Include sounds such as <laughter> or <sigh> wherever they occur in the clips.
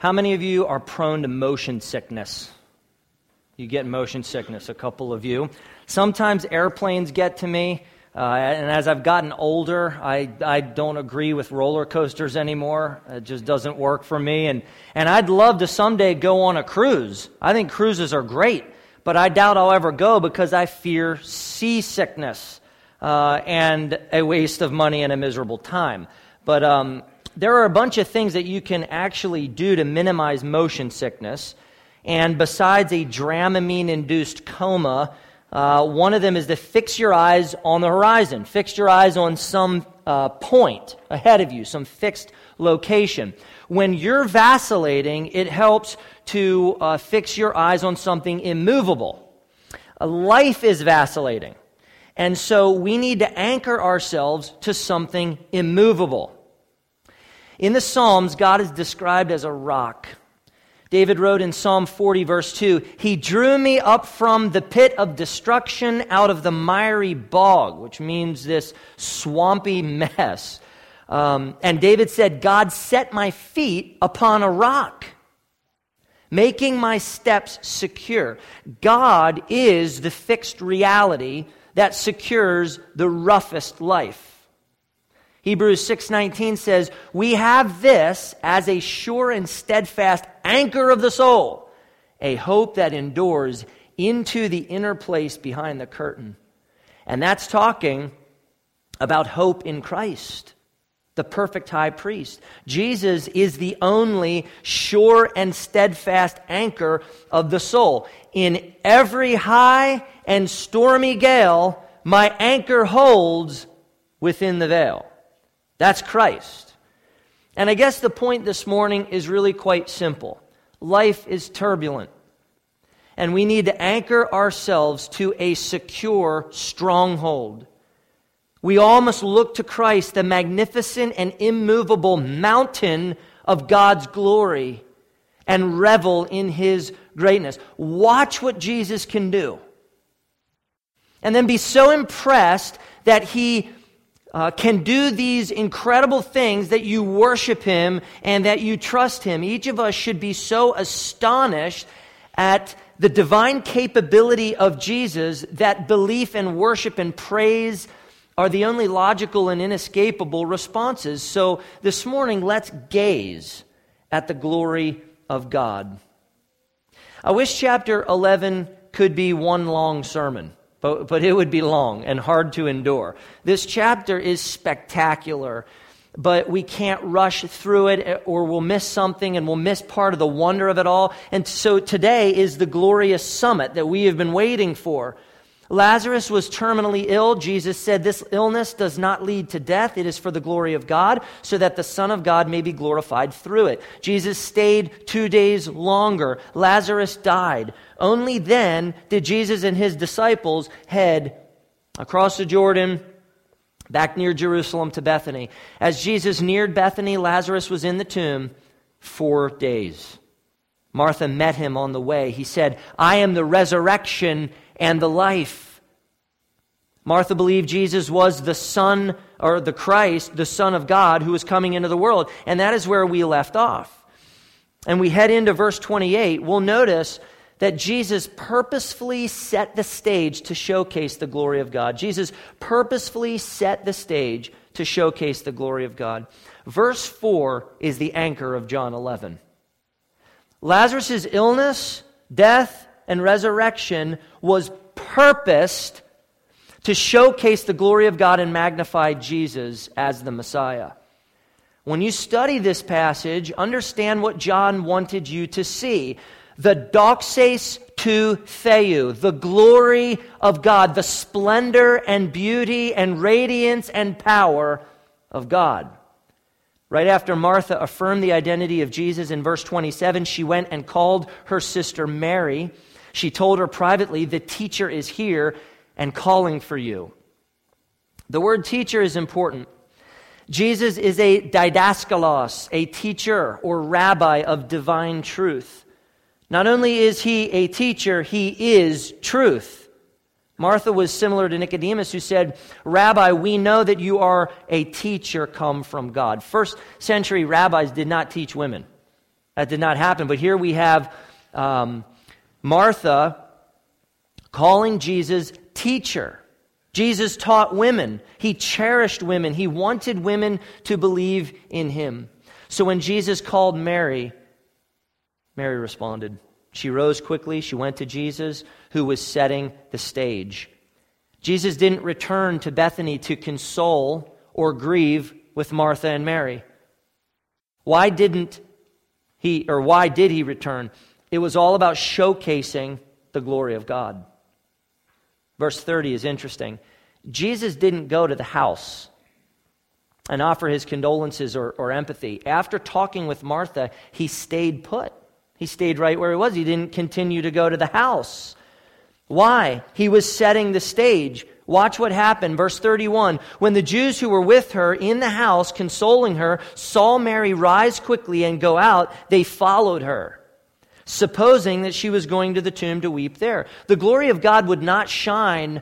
How many of you are prone to motion sickness? You get motion sickness, a couple of you. Sometimes airplanes get to me. Uh, and as I've gotten older, I, I don't agree with roller coasters anymore. It just doesn't work for me. And, and I'd love to someday go on a cruise. I think cruises are great, but I doubt I'll ever go because I fear seasickness uh, and a waste of money and a miserable time. But um, there are a bunch of things that you can actually do to minimize motion sickness. And besides a dramamine induced coma, uh, one of them is to fix your eyes on the horizon. Fix your eyes on some uh, point ahead of you, some fixed location. When you're vacillating, it helps to uh, fix your eyes on something immovable. life is vacillating. And so we need to anchor ourselves to something immovable. In the Psalms, God is described as a rock. David wrote in Psalm 40, verse 2 He drew me up from the pit of destruction out of the miry bog, which means this swampy mess. Um, and David said, God set my feet upon a rock, making my steps secure. God is the fixed reality that secures the roughest life. Hebrews 6:19 says, "We have this as a sure and steadfast anchor of the soul, a hope that endures into the inner place behind the curtain." And that's talking about hope in Christ, the perfect high priest. Jesus is the only sure and steadfast anchor of the soul. In every high and stormy gale, my anchor holds within the veil. That's Christ. And I guess the point this morning is really quite simple life is turbulent. And we need to anchor ourselves to a secure stronghold. We all must look to Christ, the magnificent and immovable mountain of God's glory, and revel in his greatness. Watch what Jesus can do. And then be so impressed that he uh, can do these incredible things that you worship Him and that you trust Him. Each of us should be so astonished at the divine capability of Jesus that belief and worship and praise are the only logical and inescapable responses. So this morning, let's gaze at the glory of God. I wish chapter 11 could be one long sermon but, but it would be long and hard to endure. This chapter is spectacular, but we can't rush through it or we'll miss something and we'll miss part of the wonder of it all. And so today is the glorious summit that we have been waiting for. Lazarus was terminally ill. Jesus said, This illness does not lead to death. It is for the glory of God, so that the Son of God may be glorified through it. Jesus stayed two days longer. Lazarus died. Only then did Jesus and his disciples head across the Jordan, back near Jerusalem to Bethany. As Jesus neared Bethany, Lazarus was in the tomb four days. Martha met him on the way. He said, I am the resurrection and the life. Martha believed Jesus was the Son, or the Christ, the Son of God, who was coming into the world. And that is where we left off. And we head into verse 28. We'll notice that Jesus purposefully set the stage to showcase the glory of God. Jesus purposefully set the stage to showcase the glory of God. Verse 4 is the anchor of John 11. Lazarus' illness, death, and resurrection was purposed to showcase the glory of God and magnify Jesus as the Messiah. When you study this passage, understand what John wanted you to see. The doxa tou Theou, the glory of God, the splendor and beauty and radiance and power of God. Right after Martha affirmed the identity of Jesus in verse 27, she went and called her sister Mary she told her privately, The teacher is here and calling for you. The word teacher is important. Jesus is a didaskalos, a teacher or rabbi of divine truth. Not only is he a teacher, he is truth. Martha was similar to Nicodemus, who said, Rabbi, we know that you are a teacher come from God. First century rabbis did not teach women. That did not happen. But here we have um, Martha calling Jesus teacher. Jesus taught women. He cherished women. He wanted women to believe in him. So when Jesus called Mary, Mary responded. She rose quickly. She went to Jesus, who was setting the stage. Jesus didn't return to Bethany to console or grieve with Martha and Mary. Why didn't he, or why did he return? It was all about showcasing the glory of God. Verse 30 is interesting. Jesus didn't go to the house and offer his condolences or, or empathy. After talking with Martha, he stayed put. He stayed right where he was. He didn't continue to go to the house. Why? He was setting the stage. Watch what happened. Verse 31. When the Jews who were with her in the house, consoling her, saw Mary rise quickly and go out, they followed her, supposing that she was going to the tomb to weep there. The glory of God would not shine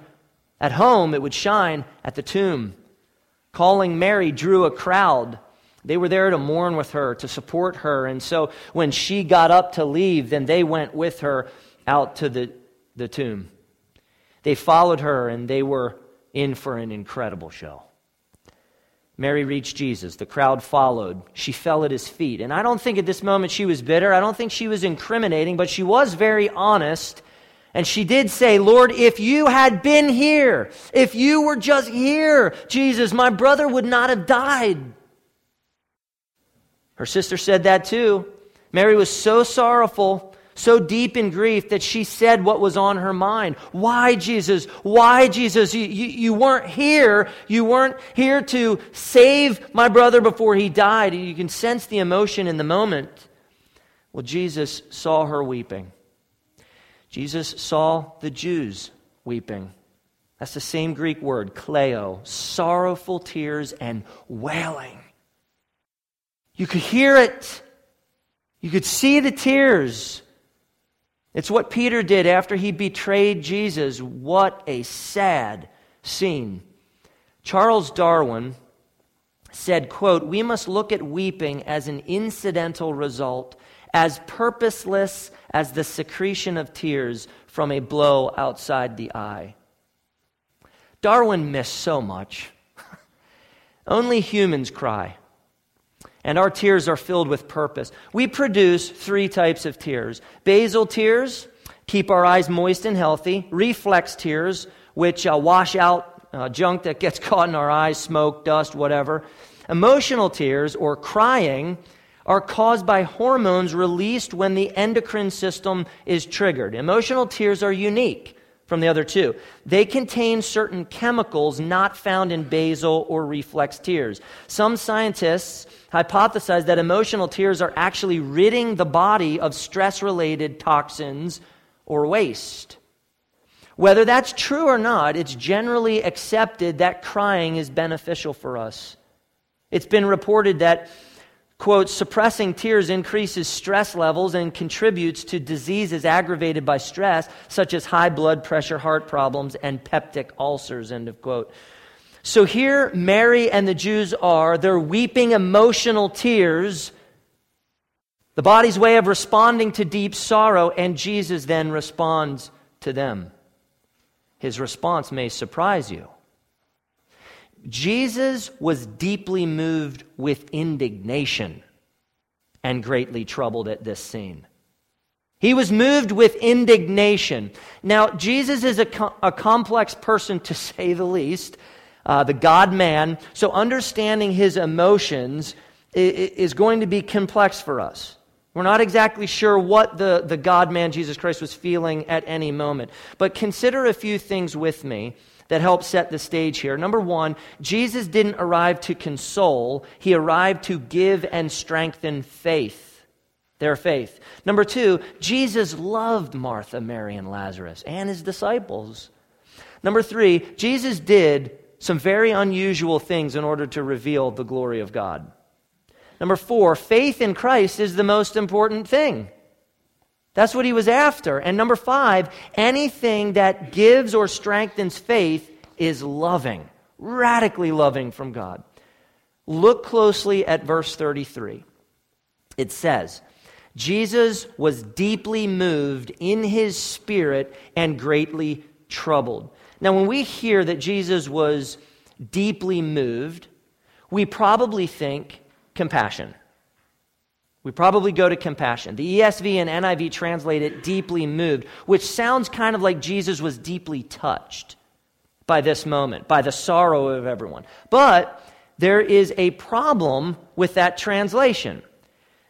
at home, it would shine at the tomb. Calling Mary drew a crowd. They were there to mourn with her, to support her. And so when she got up to leave, then they went with her out to the, the tomb. They followed her and they were in for an incredible show. Mary reached Jesus. The crowd followed. She fell at his feet. And I don't think at this moment she was bitter. I don't think she was incriminating, but she was very honest and she did say, Lord, if you had been here, if you were just here, Jesus, my brother would not have died. Her sister said that too. Mary was so sorrowful, so deep in grief that she said what was on her mind. Why, Jesus? Why, Jesus? You, you, you, weren't here. You weren't here to save my brother before he died. You can sense the emotion in the moment. Well, Jesus saw her weeping. Jesus saw the Jews weeping. That's the same Greek word, kleo, sorrowful tears and wailing. You could hear it. You could see the tears. It's what Peter did after he betrayed Jesus. What a sad scene. Charles Darwin said, quote, "We must look at weeping as an incidental result as purposeless as the secretion of tears from a blow outside the eye. Darwin missed so much. <laughs> Only humans cry, and our tears are filled with purpose. We produce three types of tears basal tears, keep our eyes moist and healthy, reflex tears, which uh, wash out uh, junk that gets <laughs> caught in our eyes, smoke, dust, whatever. Emotional tears, or crying, are caused by hormones released when the endocrine system is triggered. Emotional tears are unique from the other two. They contain certain chemicals not found in basal or reflex tears. Some scientists hypothesize that emotional tears are actually ridding the body of stress related toxins or waste. Whether that's true or not, it's generally accepted that crying is beneficial for us. It's been reported that quote, suppressing tears increases stress levels and contributes to diseases aggravated by stress, such as high blood pressure, heart problems, and peptic ulcers, end of quote. So here, Mary and the Jews are, they're weeping emotional tears, the body's way of responding to deep sorrow, and Jesus then responds to them. His response may surprise you. Jesus was deeply moved with indignation and greatly troubled at this scene. He was moved with indignation. Now, Jesus is a, co- a complex person to <laughs> say the least, uh, the God man. So, understanding his emotions is going to be complex for us. We're not exactly sure what the, the God man Jesus Christ was feeling at any moment. But consider a few things with me that help set the stage here. Number one, Jesus didn't arrive to console, he arrived to give and strengthen faith, their faith. Number two, Jesus loved Martha, Mary, and Lazarus and his disciples. Number three, Jesus did some very unusual things in order to reveal the glory of God. Number four, faith in Christ is the most important thing. That's what he was after. And number five, anything that gives or strengthens faith is loving, radically loving from God. Look closely at verse 33. It says, Jesus was deeply moved in his spirit and greatly troubled. Now, when we hear that Jesus was deeply moved, we probably think compassion. We probably go to compassion. The ESV and NIV translate it deeply moved, which sounds kind of like Jesus was deeply touched by this moment, by the sorrow of everyone. But there is a problem with that translation.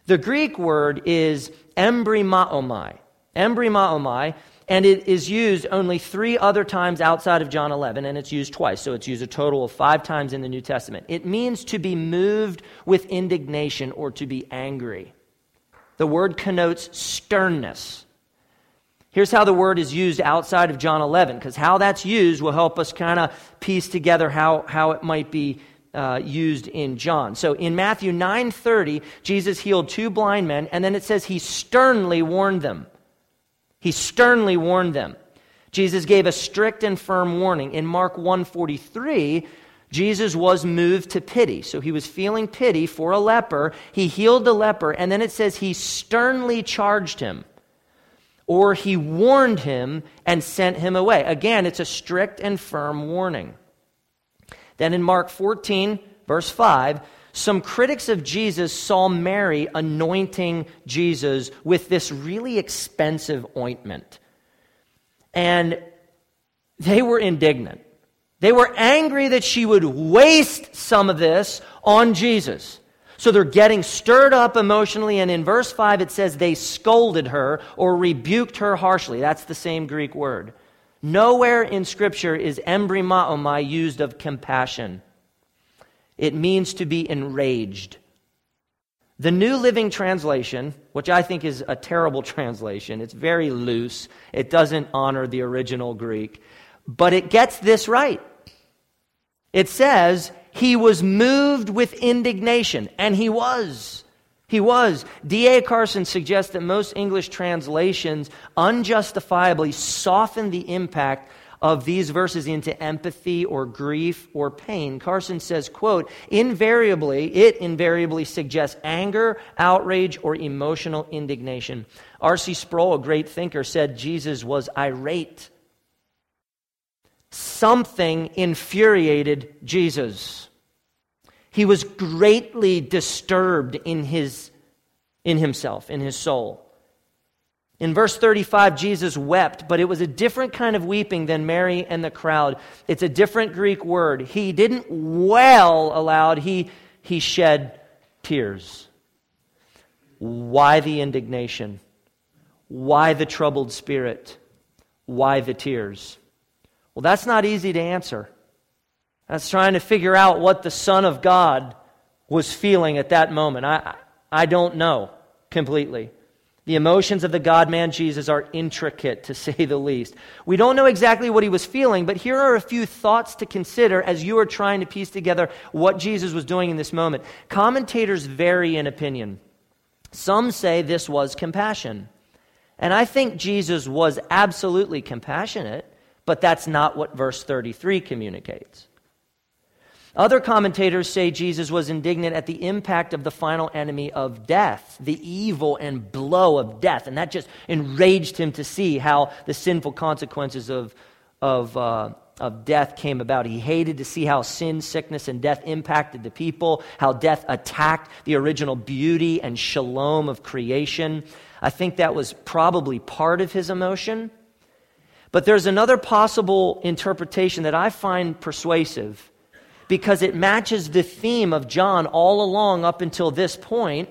The Greek word is embrimaomai. Embrimaomai, and it is used only three other times outside of John 11, and it's used twice. So it's used a total of five times in the New Testament. It means to be moved with indignation or to be angry. The word connotes sternness. Here's how the word is used outside of John 11, because how that's used will help us kind of piece together how, how it might be uh, used in John. So in Matthew 9:30, Jesus healed two blind men, and then it says he sternly warned them. He sternly warned them. Jesus gave a strict and firm warning. In Mark 1:43, Jesus was moved to pity. So he was feeling pity for a leper. He healed the leper, and then it says he sternly charged him or he warned him and sent him away. Again, it's a strict and firm warning. Then in Mark 14, verse 5, some critics of Jesus saw Mary anointing Jesus with this really expensive ointment. And they were indignant. They were angry that she would waste some of this on Jesus. So they're getting stirred up emotionally, and in verse 5 it says they scolded her or rebuked her harshly. That's the same Greek word. Nowhere in Scripture is embrimaomai used of compassion. It means to be enraged. The New Living Translation, which I think is a terrible <laughs> translation, it's very loose, it doesn't honor the original Greek, but it gets this right. It says, He was moved with indignation, and He was. He was. D.A. Carson suggests that most English translations unjustifiably soften the impact of these verses into empathy or grief or pain. Carson says, quote, invariably, it invariably suggests anger, outrage, or emotional indignation. R.C. Sproul, a great thinker, said Jesus was irate. Something infuriated Jesus. He was greatly disturbed in, his, in himself, in his soul. In verse 35, Jesus wept, but it was a different kind of weeping than Mary and the crowd. It's a different Greek word. He didn't wail aloud, he, he shed tears. Why the indignation? Why the troubled spirit? Why the tears? Well, that's not easy to answer. That's trying to figure out what the Son of God was feeling at that moment. I, I don't know completely. The emotions of the God man Jesus are intricate, to <laughs> say the least. We don't know exactly what he was feeling, but here are a few thoughts to consider as you are trying to piece together what Jesus was doing in this moment. Commentators vary in opinion. Some say this was compassion. And I think Jesus was absolutely compassionate, but that's not what verse 33 communicates. Other commentators say Jesus was indignant at the impact of the final enemy of death, the evil and blow of death. And that just enraged him to see how the sinful consequences of, of, uh, of death came about. He hated to see how sin, sickness, and death impacted the people, how death attacked the original beauty and shalom of creation. I think that was probably part of his emotion. But there's another possible interpretation that I find persuasive because it matches the theme of John all along up until this point,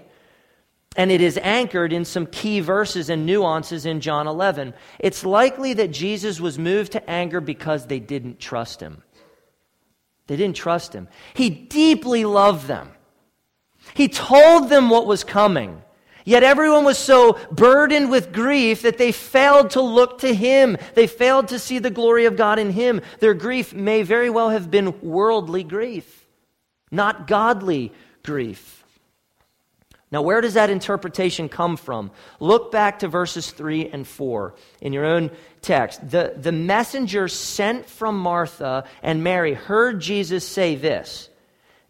and it is anchored in some key verses and nuances in John 11. It's likely that Jesus was moved to anger because they didn't trust him. They didn't trust him. He deeply loved them. He told them what was coming. Yet everyone was so burdened with grief that they failed to look to Him. They failed to see the glory of God in Him. Their grief may very well have been worldly grief, not godly grief. Now, where does that interpretation come from? Look back to verses 3 and 4 in your own text. The, the messenger sent from Martha and Mary heard Jesus say this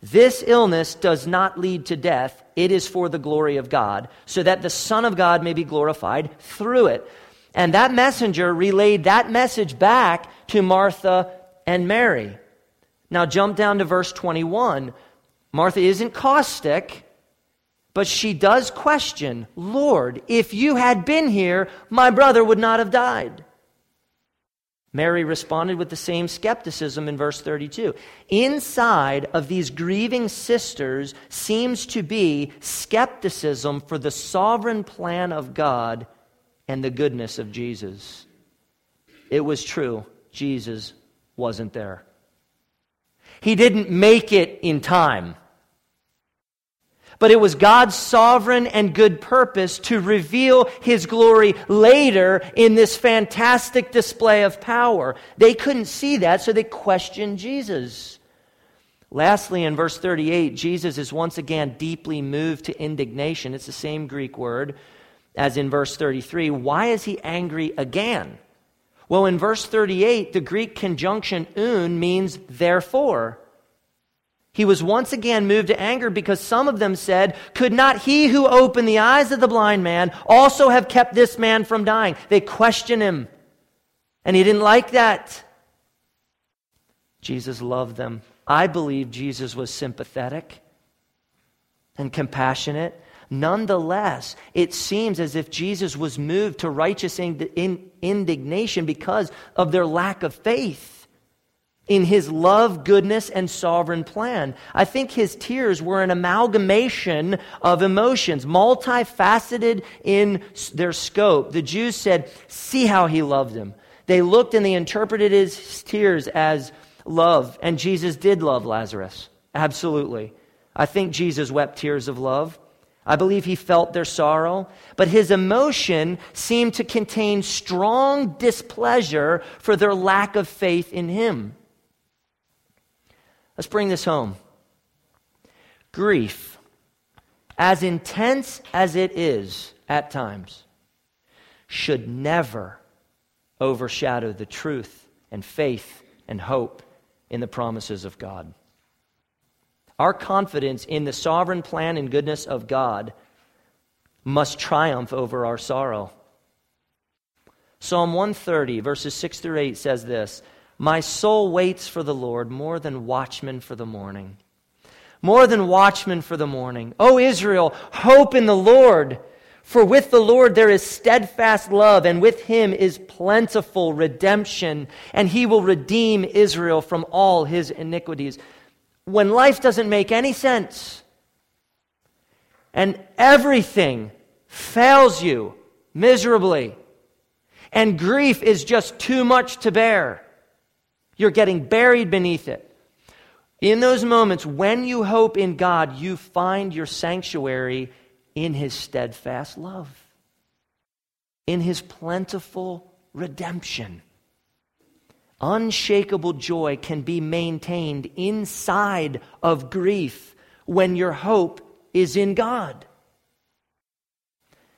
This illness does not lead to death it is for the glory of God, so that the Son of God may be glorified through it. And that messenger relayed that message back to Martha and Mary. Now, jump down to verse 21. Martha isn't caustic, but she does question Lord, if you had been here, my brother would not have died. Mary responded with the same skepticism in verse 32. Inside of these grieving sisters seems to be skepticism for the sovereign plan of God and the goodness of Jesus. It was true, Jesus wasn't there. He didn't make it in time. But it was God's sovereign and good purpose to reveal His glory later in this fantastic display of power. They couldn't see that, so they questioned Jesus. Lastly, in verse 38, Jesus is once again deeply moved to indignation. It's the same Greek word as in verse 33. Why is he angry again? Well, in verse 38, the Greek conjunction oun means therefore. He was once again moved to anger because some of them said, Could not he who opened the eyes of the blind man also have kept this man from dying? They questioned him, and he didn't like that. Jesus loved them. I believe Jesus was sympathetic and compassionate. Nonetheless, it seems as if Jesus was moved to righteous indignation because of their lack of faith in his love, goodness, and sovereign plan. I think his tears were an amalgamation of emotions, multifaceted in their scope. The Jews said, See how he loved him. They looked and they interpreted his tears as love, and Jesus did love Lazarus. Absolutely. I think Jesus wept tears of love. I believe he felt their sorrow, but his emotion seemed to contain strong displeasure for their lack of faith in him. Let's bring this home. Grief, as intense as it is at times, should never overshadow the truth and faith and hope in the promises of God. Our confidence in the sovereign plan and goodness of God must triumph over our sorrow. Psalm 130, verses 6 through 8 says this My soul waits for the Lord more than watchmen for the morning. More than watchmen for the morning. O Israel, hope in the Lord. For with the Lord there is steadfast love, and with him is plentiful redemption, and he will redeem Israel from all his iniquities when life doesn't make any sense and everything fails you miserably and grief is just too much to bear, you're getting buried beneath it. In those moments, when you hope in God, you find your sanctuary in His steadfast love, in His plentiful redemption. Unshakable joy can be maintained inside of grief when your hope is in God.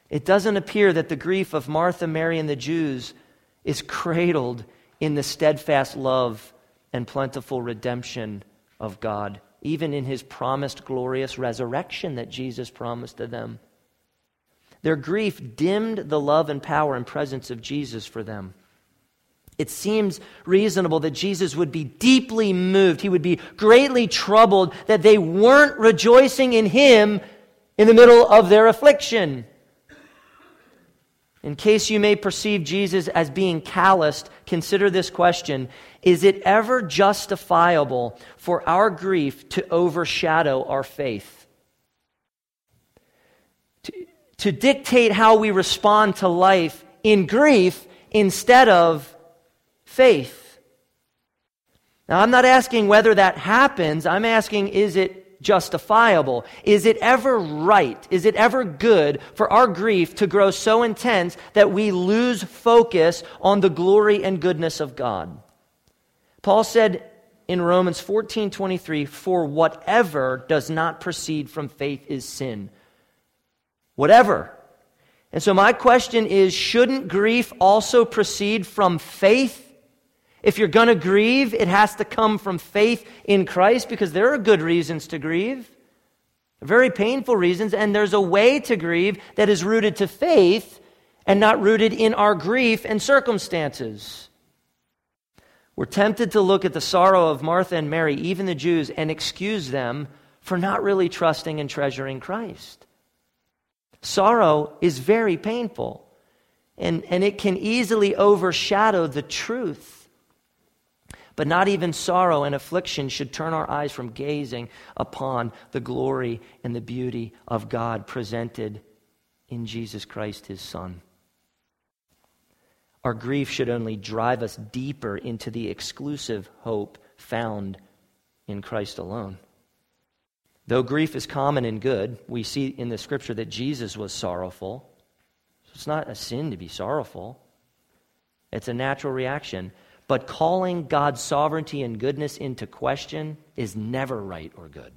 It doesn't appear that the grief of Martha, Mary, and the Jews is cradled in the steadfast love and plentiful redemption of God, even in his promised glorious resurrection that Jesus promised to them. Their grief dimmed the love and power and presence of Jesus for them. It seems reasonable that Jesus would be deeply moved. He would be greatly troubled that they weren't rejoicing in him in the middle of their affliction. In case you may perceive Jesus as being calloused, consider this question Is it ever justifiable for our grief to overshadow our faith? To, to dictate how we respond to life in grief instead of faith. Now, I'm not asking whether that happens. I'm asking, is it justifiable? Is it ever right? Is it ever good for our grief to grow so intense that we lose focus on the glory and goodness of God? Paul said in Romans 14 23, For whatever does not proceed from faith is sin. Whatever. And so, my question is shouldn't grief also proceed from faith? If you're going to grieve, it has to come from faith in Christ because there are good reasons to grieve. Very painful reasons, and there's a way to grieve that is rooted to faith and not rooted in our grief and circumstances. We're tempted to look at the sorrow of Martha and Mary, even the Jews, and excuse them for not really trusting and treasuring Christ. Sorrow is very painful, and, and it can easily overshadow the truth. But not even sorrow and affliction should turn our eyes from gazing upon the glory and the beauty of God presented in Jesus Christ, his Son. Our grief should only drive us deeper into the exclusive hope found in Christ alone. Though grief is common and good, we see in the scripture that Jesus was sorrowful. It's not a sin to be sorrowful, it's a natural reaction. But calling God's sovereignty and goodness into question is never right or good.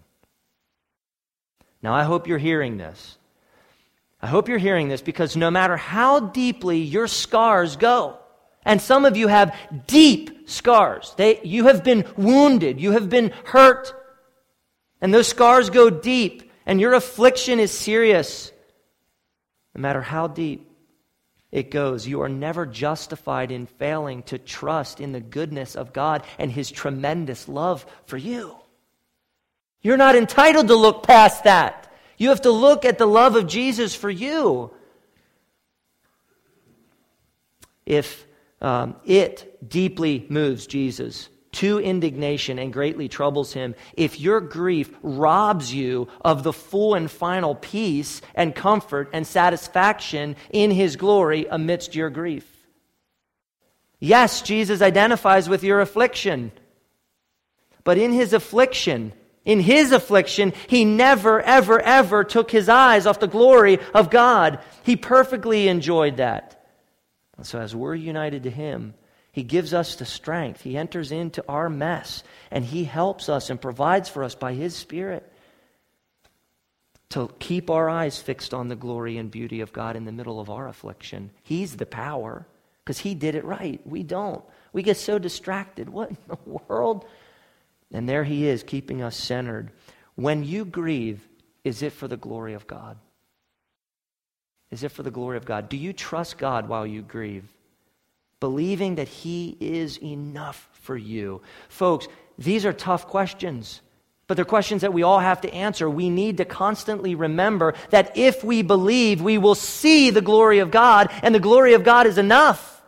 Now, I hope you're hearing this. I hope you're hearing this because no matter how deeply your scars go, and some of you have deep scars, they, you have been wounded, you have been hurt, and those scars go deep, and your affliction is serious. No matter how deep it goes, you are never justified in failing to trust in the goodness of God and His tremendous love for you. You're not entitled to look past that. You have to look at the love of Jesus for you. If um, it deeply moves Jesus to indignation and greatly troubles him, if your grief robs you of the full and final peace and comfort and satisfaction in his glory amidst your grief. Yes, Jesus identifies with your affliction, but in his affliction, in his affliction, he never, ever, ever took his eyes off the glory of God. He perfectly enjoyed that. And so, as we're united to him, he gives us the strength. He enters into our mess, and he helps us and provides for us by his Spirit to keep our eyes fixed on the glory and beauty of God in the middle of our affliction. He's the power because he did it right. We don't. We get so distracted. What in the world? And there he is, keeping us centered. When you grieve, is it for the glory of God? Is it for the glory of God? Do you trust God while you grieve? Believing that he is enough for you. Folks, these are tough questions, but they're questions that we all have to answer. We need to constantly remember that if we believe, we will see the glory of God, and the glory of God is enough.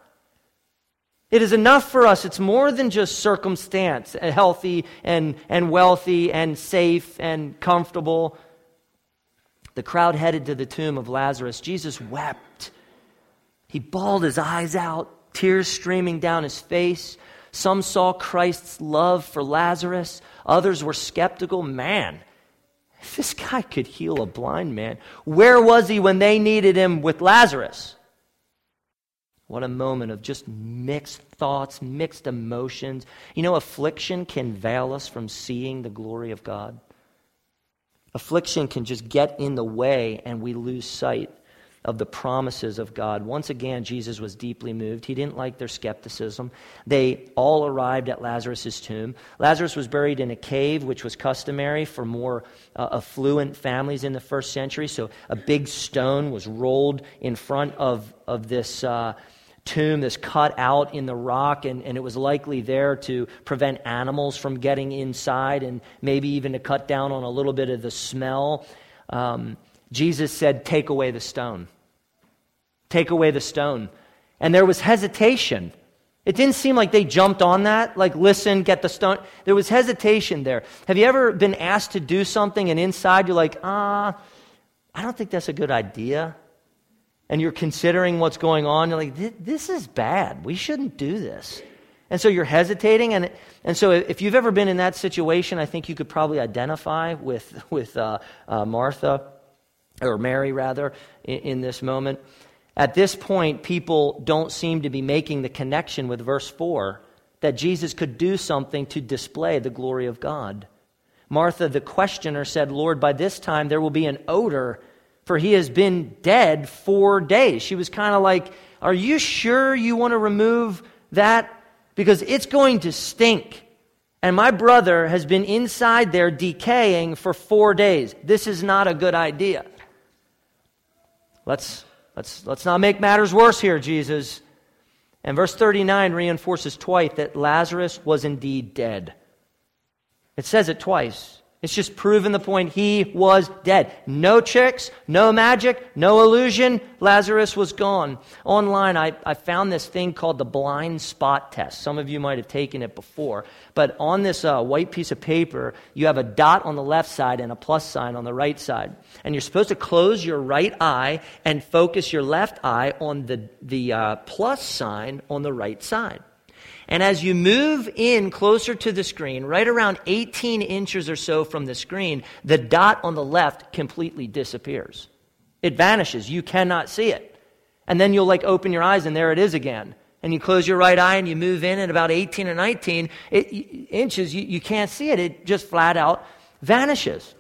It is enough for us. It's more than just circumstance, uh, healthy and, and wealthy and safe and comfortable. The crowd headed to the tomb of Lazarus. Jesus wept. He bawled his eyes out, tears streaming down his face. Some saw Christ's love for Lazarus. Others were skeptical. Man, if this guy could heal a blind man, where was he when they needed him with Lazarus? What a moment of just mixed thoughts, mixed emotions. You know, affliction can veil us from seeing the glory of God. Affliction can just get in the way and we lose sight of the promises of God. Once again, Jesus was deeply moved. He didn't like their skepticism. They all arrived at Lazarus' tomb. Lazarus was buried in a cave, which was customary for more uh, affluent families in the first century. So a big stone was rolled in front of, of this. Uh, tomb that's cut out in the rock, and, and it was likely there to prevent animals from getting inside and maybe even to cut down on a little bit of the smell. Um, Jesus said, Take away the stone. Take away the stone. And there was hesitation. It didn't seem like they jumped on that, like, listen, get the stone. There was hesitation there. Have you ever been asked to do something and inside you're like, ah, I don't think that's a good idea? and you're considering what's going on, you're like, this is bad. We shouldn't do this. And so you're hesitating. And, and so if you've ever been in that situation, I think you could probably identify with, with uh, uh, Martha, or Mary rather, in, in this moment. At this point, people don't seem to be making the connection with verse 4 that Jesus could do something to display the glory of God. Martha, the questioner, said, Lord, by this time there will be an odor for he has been dead four days. She was kind of like, Are you sure you want to remove that? Because it's going to stink. And my brother has been inside there decaying for four days. This is not a good idea. Let's, let's, let's not make matters worse here, Jesus. And verse 39 reinforces twice that Lazarus was indeed dead. It says it twice. It's just proving the point. He was dead. No tricks, no magic, no illusion. Lazarus was gone. Online, I, I found this thing called the blind spot test. Some of you might have taken it before. But on this uh, white piece of paper, you have a dot on the left side and a plus sign on the right side. And you're supposed to close your right eye and focus your left eye on the, the uh, plus sign on the right side. And as you move in closer to the screen, right around 18 inches or so from the screen, the dot on the left completely disappears. It vanishes. You cannot see it. And then you'll like open your eyes and there it is again. And you close your right eye and you move in at about 18 or 19 it, inches, you, you can't see it. It just flat out vanishes.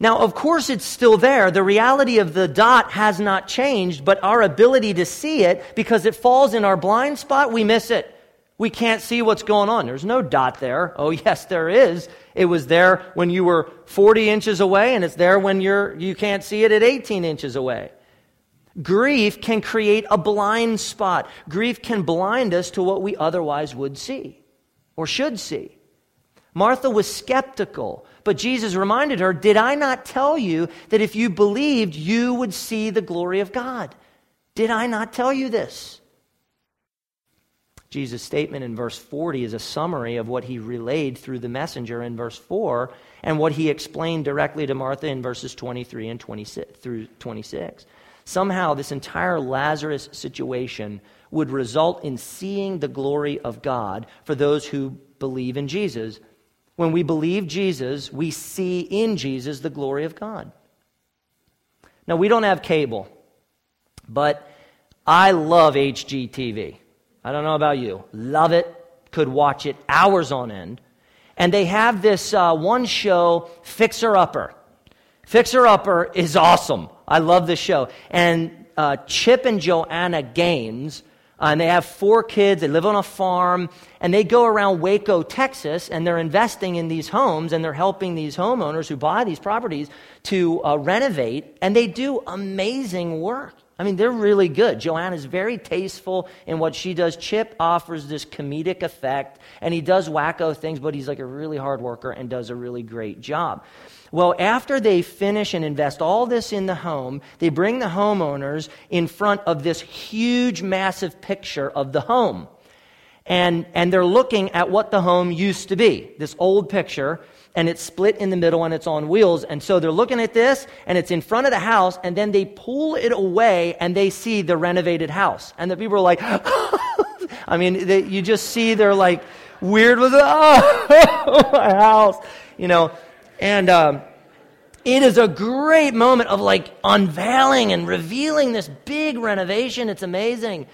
Now, of course, it's still there. The reality of the dot has not changed, but our ability to see it, because it falls in our blind spot, we miss it. We can't see what's going on. There's no dot there. Oh, <laughs> yes, there is. It was there when you were 40 inches away, and it's there when you're, you can't see it at 18 inches away. Grief can create a blind spot. Grief can blind us to what we otherwise would see or should see. Martha was skeptical. But Jesus reminded her, Did I not tell you that if you believed, you would see the glory of God? Did I not tell you this? Jesus' statement in verse 40 is a summary of what he relayed through the messenger in verse 4 and what he explained directly to Martha in verses 23 and 26 through 26. Somehow, this entire Lazarus situation would result in seeing the glory of God for those who believe in Jesus when we believe Jesus, we see in Jesus the glory of God. Now, we don't have cable, but I love HGTV. I don't know about you. Love it. Could watch it hours on end. And they have this uh, one show, Fixer Upper. Fixer Upper is awesome. I love this show. And uh, Chip and Joanna Gaines uh, and they have four kids. They live on a farm. And they go around Waco, Texas, and they're investing in these homes and they're helping these homeowners who buy these properties to uh, renovate. And they do amazing work. I mean, they're really good. Joanne is very tasteful in what she does. Chip offers this comedic effect, and he does wacko things, but he's like a really hard worker and does a really great job. Well, after they finish and invest all this in the home, they bring the homeowners in front of this huge, massive picture of the home. And, and they're looking at what the home used to be, this old picture, and it's split in the middle and it's on wheels. And so they're looking at this, and it's in front of the house, and then they pull it away and they see the renovated house. And the people are like, <laughs> I mean, they, you just see they're like weird with, <laughs> oh, my house, you know. And um, it is a great moment of like unveiling and revealing this big renovation. It's amazing.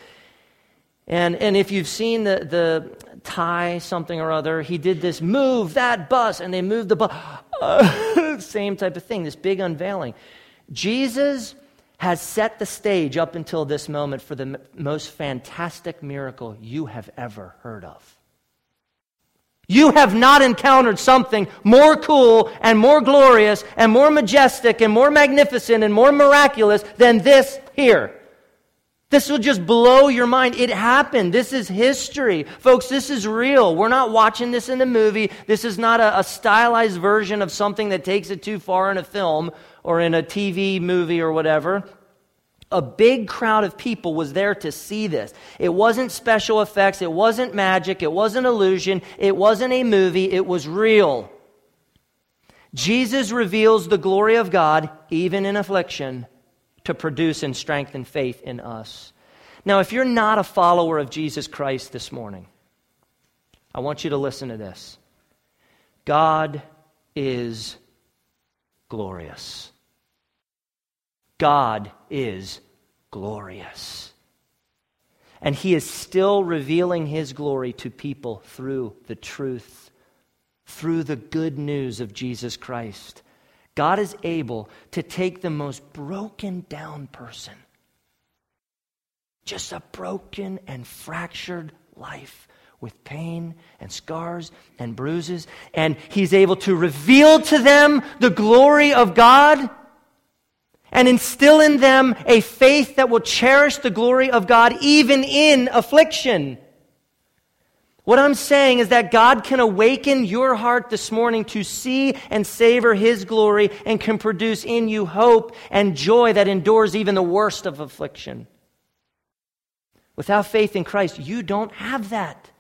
And, and if you've seen the, the Ty something or other, he did this move that bus, and they moved the bus. <laughs> Uh, same type of thing, this big unveiling. Jesus has set the stage up until this moment for the m- most fantastic miracle you have ever heard of. You have not encountered something more cool and more glorious and more majestic and more magnificent and more miraculous than this here. This will just blow your mind. It happened. This is history. Folks, this is real. We're not watching this in a movie. This is not a, a stylized version of something that takes it too far in a film or in a TV movie or whatever a big crowd of people was there to see this. It wasn't special effects, it wasn't magic, it wasn't illusion, it wasn't a movie, it was real. Jesus reveals the glory of God, even in affliction, to produce and strengthen faith in us. Now, if you're not a follower of Jesus Christ this morning, I want you to listen to this. God is glorious. God is glorious. And he is still revealing his glory to people through the truth, through the good news of Jesus Christ. God is able to take the most broken down person, just a broken and fractured life with pain and scars and bruises, and he's able to reveal to them the glory of God and instill in them a faith that will cherish the glory of God even in affliction. What I'm saying is that God can awaken your heart this morning to see and savor His glory and can produce in you hope and joy that endures even the worst of affliction. Without faith in Christ, you don't have that.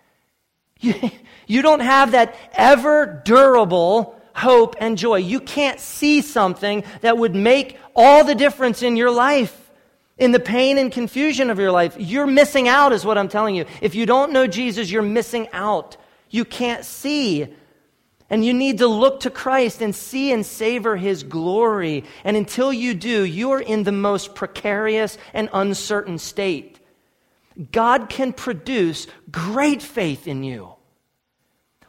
You, <laughs> you don't have that ever durable hope and joy. You can't see something that would make all the difference in your life, in the pain and confusion of your life. You're missing out, is what I'm telling you. If you don't know Jesus, you're missing out. You can't see. And you need to look to Christ and see and savor his glory. And until you do, you are in the most precarious and uncertain state. God can produce great faith in you.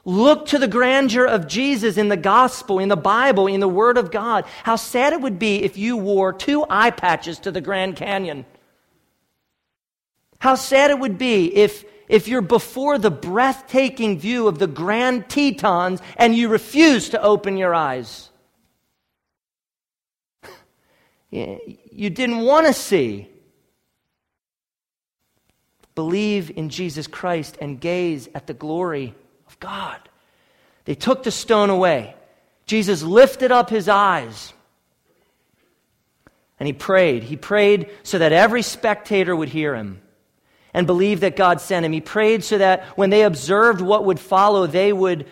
Look to the grandeur of Jesus in the gospel, in the Bible, in the Word of God. How sad it would be if you wore two eye patches to the Grand Canyon. How sad it would be if, if you're before the breathtaking view of the Grand Tetons and you refuse to open your eyes. <laughs> You didn't want to see. Believe in Jesus Christ and gaze at the glory God. They took the stone away. Jesus lifted up his eyes and he prayed. He prayed so that every spectator would hear him and believe that God sent him. He prayed so that when they observed what would follow, they would,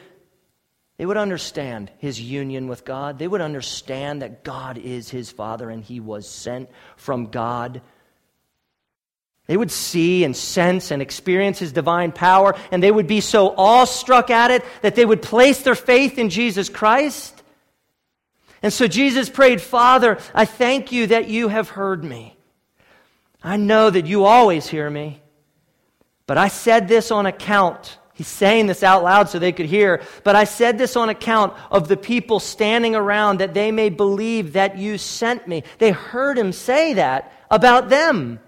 they would understand his union with God. They would understand that God is his Father and he was sent from God they would see and sense and experience his divine power, and they would be so awestruck at it that they would place their faith in Jesus Christ. And so Jesus prayed, Father, I thank you that you have heard me. I know that you always hear me, but I said this on account. He's saying this out loud so they could hear, but I said this on account of the people standing around that they may believe that you sent me. They heard him say that about them.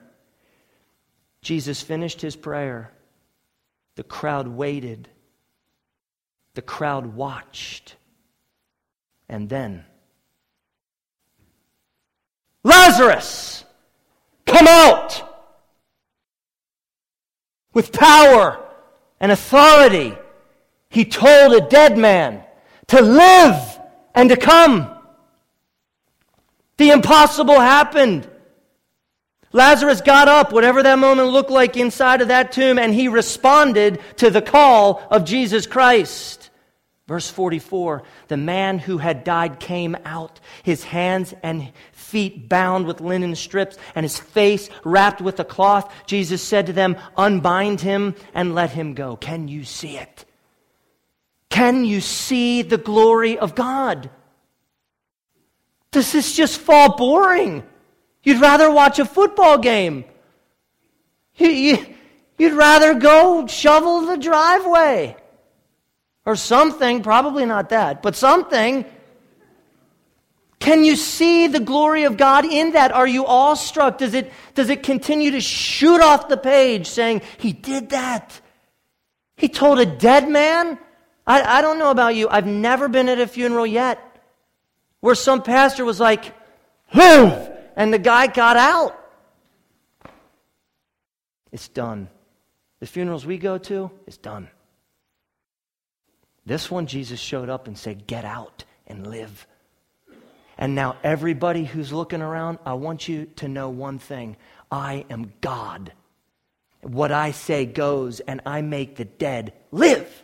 Jesus finished his prayer. The crowd waited. The crowd watched. And then, Lazarus, come out! With power and authority, he told a dead man to live and to come. The impossible happened. Lazarus got up, whatever that moment looked like inside of that tomb, and he responded to the call of Jesus Christ. Verse 44 The man who had died came out, his hands and feet bound with linen strips, and his face wrapped with a cloth. Jesus said to them, Unbind him and let him go. Can you see it? Can you see the glory of God? Does this just fall boring? You'd rather watch a football game. You, you, you'd rather go shovel the driveway or something, probably not that, but something. Can you see the glory of God in that? Are you awestruck? Does it, does it continue to shoot off the page saying, He did that? He told a dead man? I, I don't know about you. I've never been at a funeral yet where some pastor was like, Live! And the guy got out. It's done. The funerals we go to, it's done. This one, Jesus showed up and said, Get out and live. And now, everybody who's looking around, I want you to know one thing I am God. What I say goes, and I make the dead live.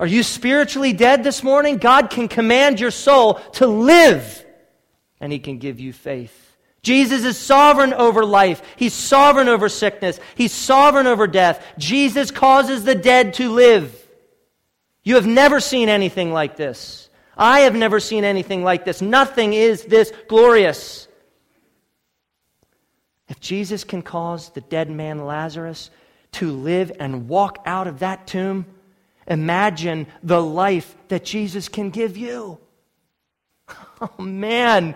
Are you spiritually dead this morning? God can command your soul to live and he can give you faith. Jesus is sovereign over life. He's sovereign over sickness. He's sovereign over death. Jesus causes the dead to live. You have never seen anything like this. I have never seen anything like this. Nothing is this glorious. If Jesus can cause the dead man Lazarus to live and walk out of that tomb, imagine the life that Jesus can give you. <laughs> Oh, man.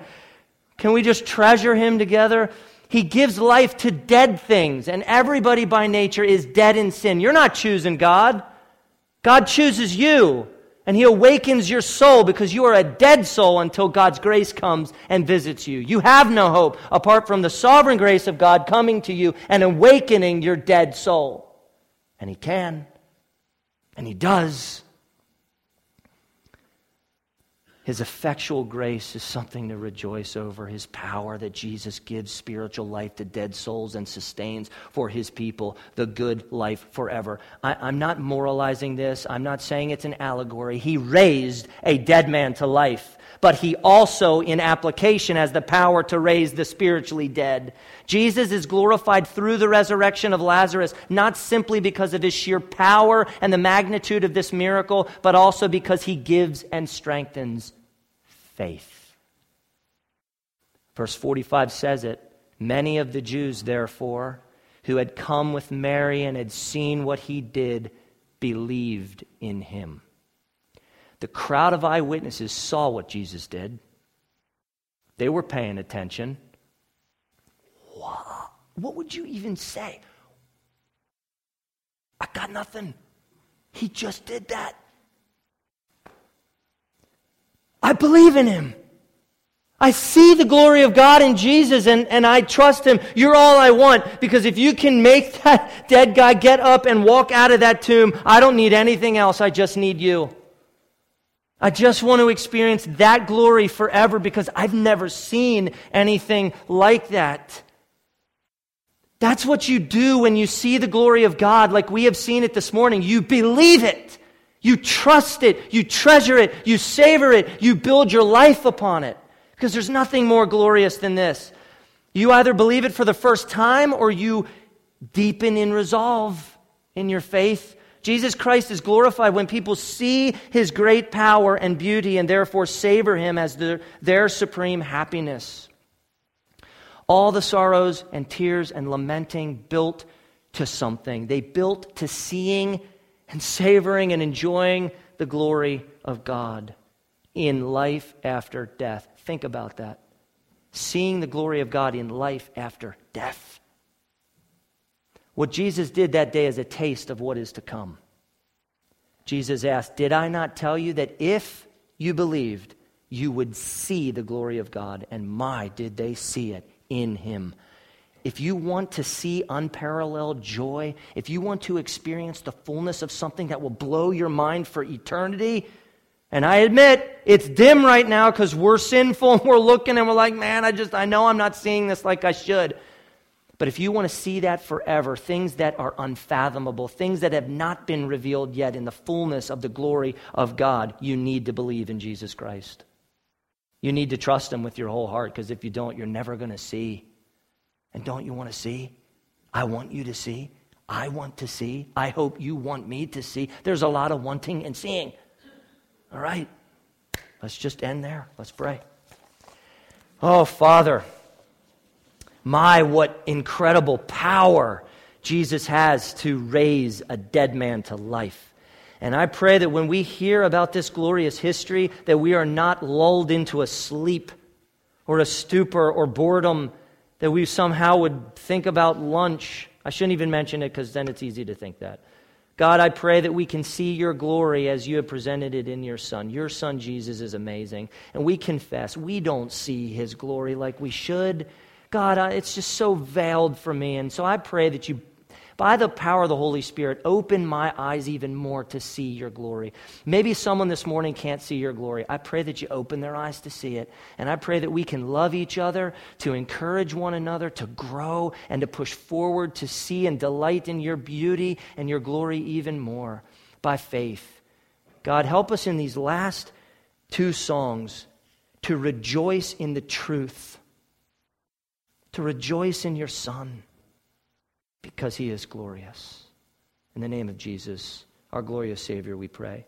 Can we just treasure him together? He gives life to dead things, and everybody by nature is dead in sin. You're not choosing God. God chooses you, and He awakens your soul because you are a dead soul until God's grace comes and visits you. You have no hope apart from the sovereign grace of God coming to you and awakening your dead soul. And He can, and He does. His effectual grace is something to rejoice over. His power that Jesus gives spiritual life to dead souls and sustains for his people the good life forever. I, am not moralizing this. I'm not saying it's an allegory. He raised a dead man to life, but he also, in application, has the power to raise the spiritually dead. Jesus is glorified through the resurrection of Lazarus, not simply because of his sheer power and the magnitude of this miracle, but also because he gives and strengthens faith. Verse 45 says it Many of the Jews, therefore, who had come with Mary and had seen what he did, believed in him. The crowd of eyewitnesses saw what Jesus did. They were paying attention. What would you even say? I got nothing. He just did that. I believe in him. I see the glory of God in Jesus and, and I trust him. You're all I want because if you can make <laughs> that dead guy get up and walk out of that tomb, I don't need anything else. I just need you. I just want to experience that glory forever because I've never seen anything like that. That's what you do when you see the glory of God, like we have seen it this morning. You believe it. You trust it. You treasure it. You savor it. You build your life upon it. Because there's nothing more glorious than this. You either believe it for the first time or you deepen in resolve in your faith. Jesus Christ is glorified when people see his great power and beauty and therefore savor him as their, their supreme happiness all the sorrows and tears and lamenting built to something. They built to seeing and savoring and enjoying the glory of God in life after death. Think about that. Seeing the glory of God in life after death. What Jesus did that day is a taste of what is to come. Jesus asked, Did I not tell you that if you believed, you would see the glory of God? And my, did they see it in Him. If you want to see unparalleled joy, if you want to experience the fullness of something that will blow your mind for eternity, and I admit it's dim right now because we're sinful and we're looking and we're like, man, I just, I know I'm not seeing this like I should. But if you want to see that forever, things that are unfathomable, things that have not been revealed yet in the fullness of the glory of God, you need to believe in Jesus Christ. You need to trust Him with your whole heart because if you don't, you're never going to see. And don't you want to see? I want you to see. I want to see. I hope you want me to see. There's a lot of wanting and seeing. All right. Let's just end there. Let's pray. Oh, Father, my, what incredible power Jesus has to raise a dead man to life. And I pray that when we hear about this glorious history, that we are not lulled into a sleep or a stupor or boredom, that we somehow would think about lunch. I shouldn't even mention it because then it's easy to think that. God, I pray that we can see your glory as you have presented it in your Son. Your Son, Jesus, is amazing. And we confess we don't see his glory like we should. God, it's just so veiled for me. And so I pray that you by the power of the Holy Spirit, open my eyes even more to see your glory. Maybe someone this morning can't see your glory. I pray that you open their eyes to see it. And I pray that we can love each other, to encourage one another, to grow, and to push forward, to see and delight in your beauty and your glory even more by faith. God, help us in these last two songs to rejoice in the truth, to rejoice in your Son because he is glorious. In the name of Jesus, our glorious Savior, we pray.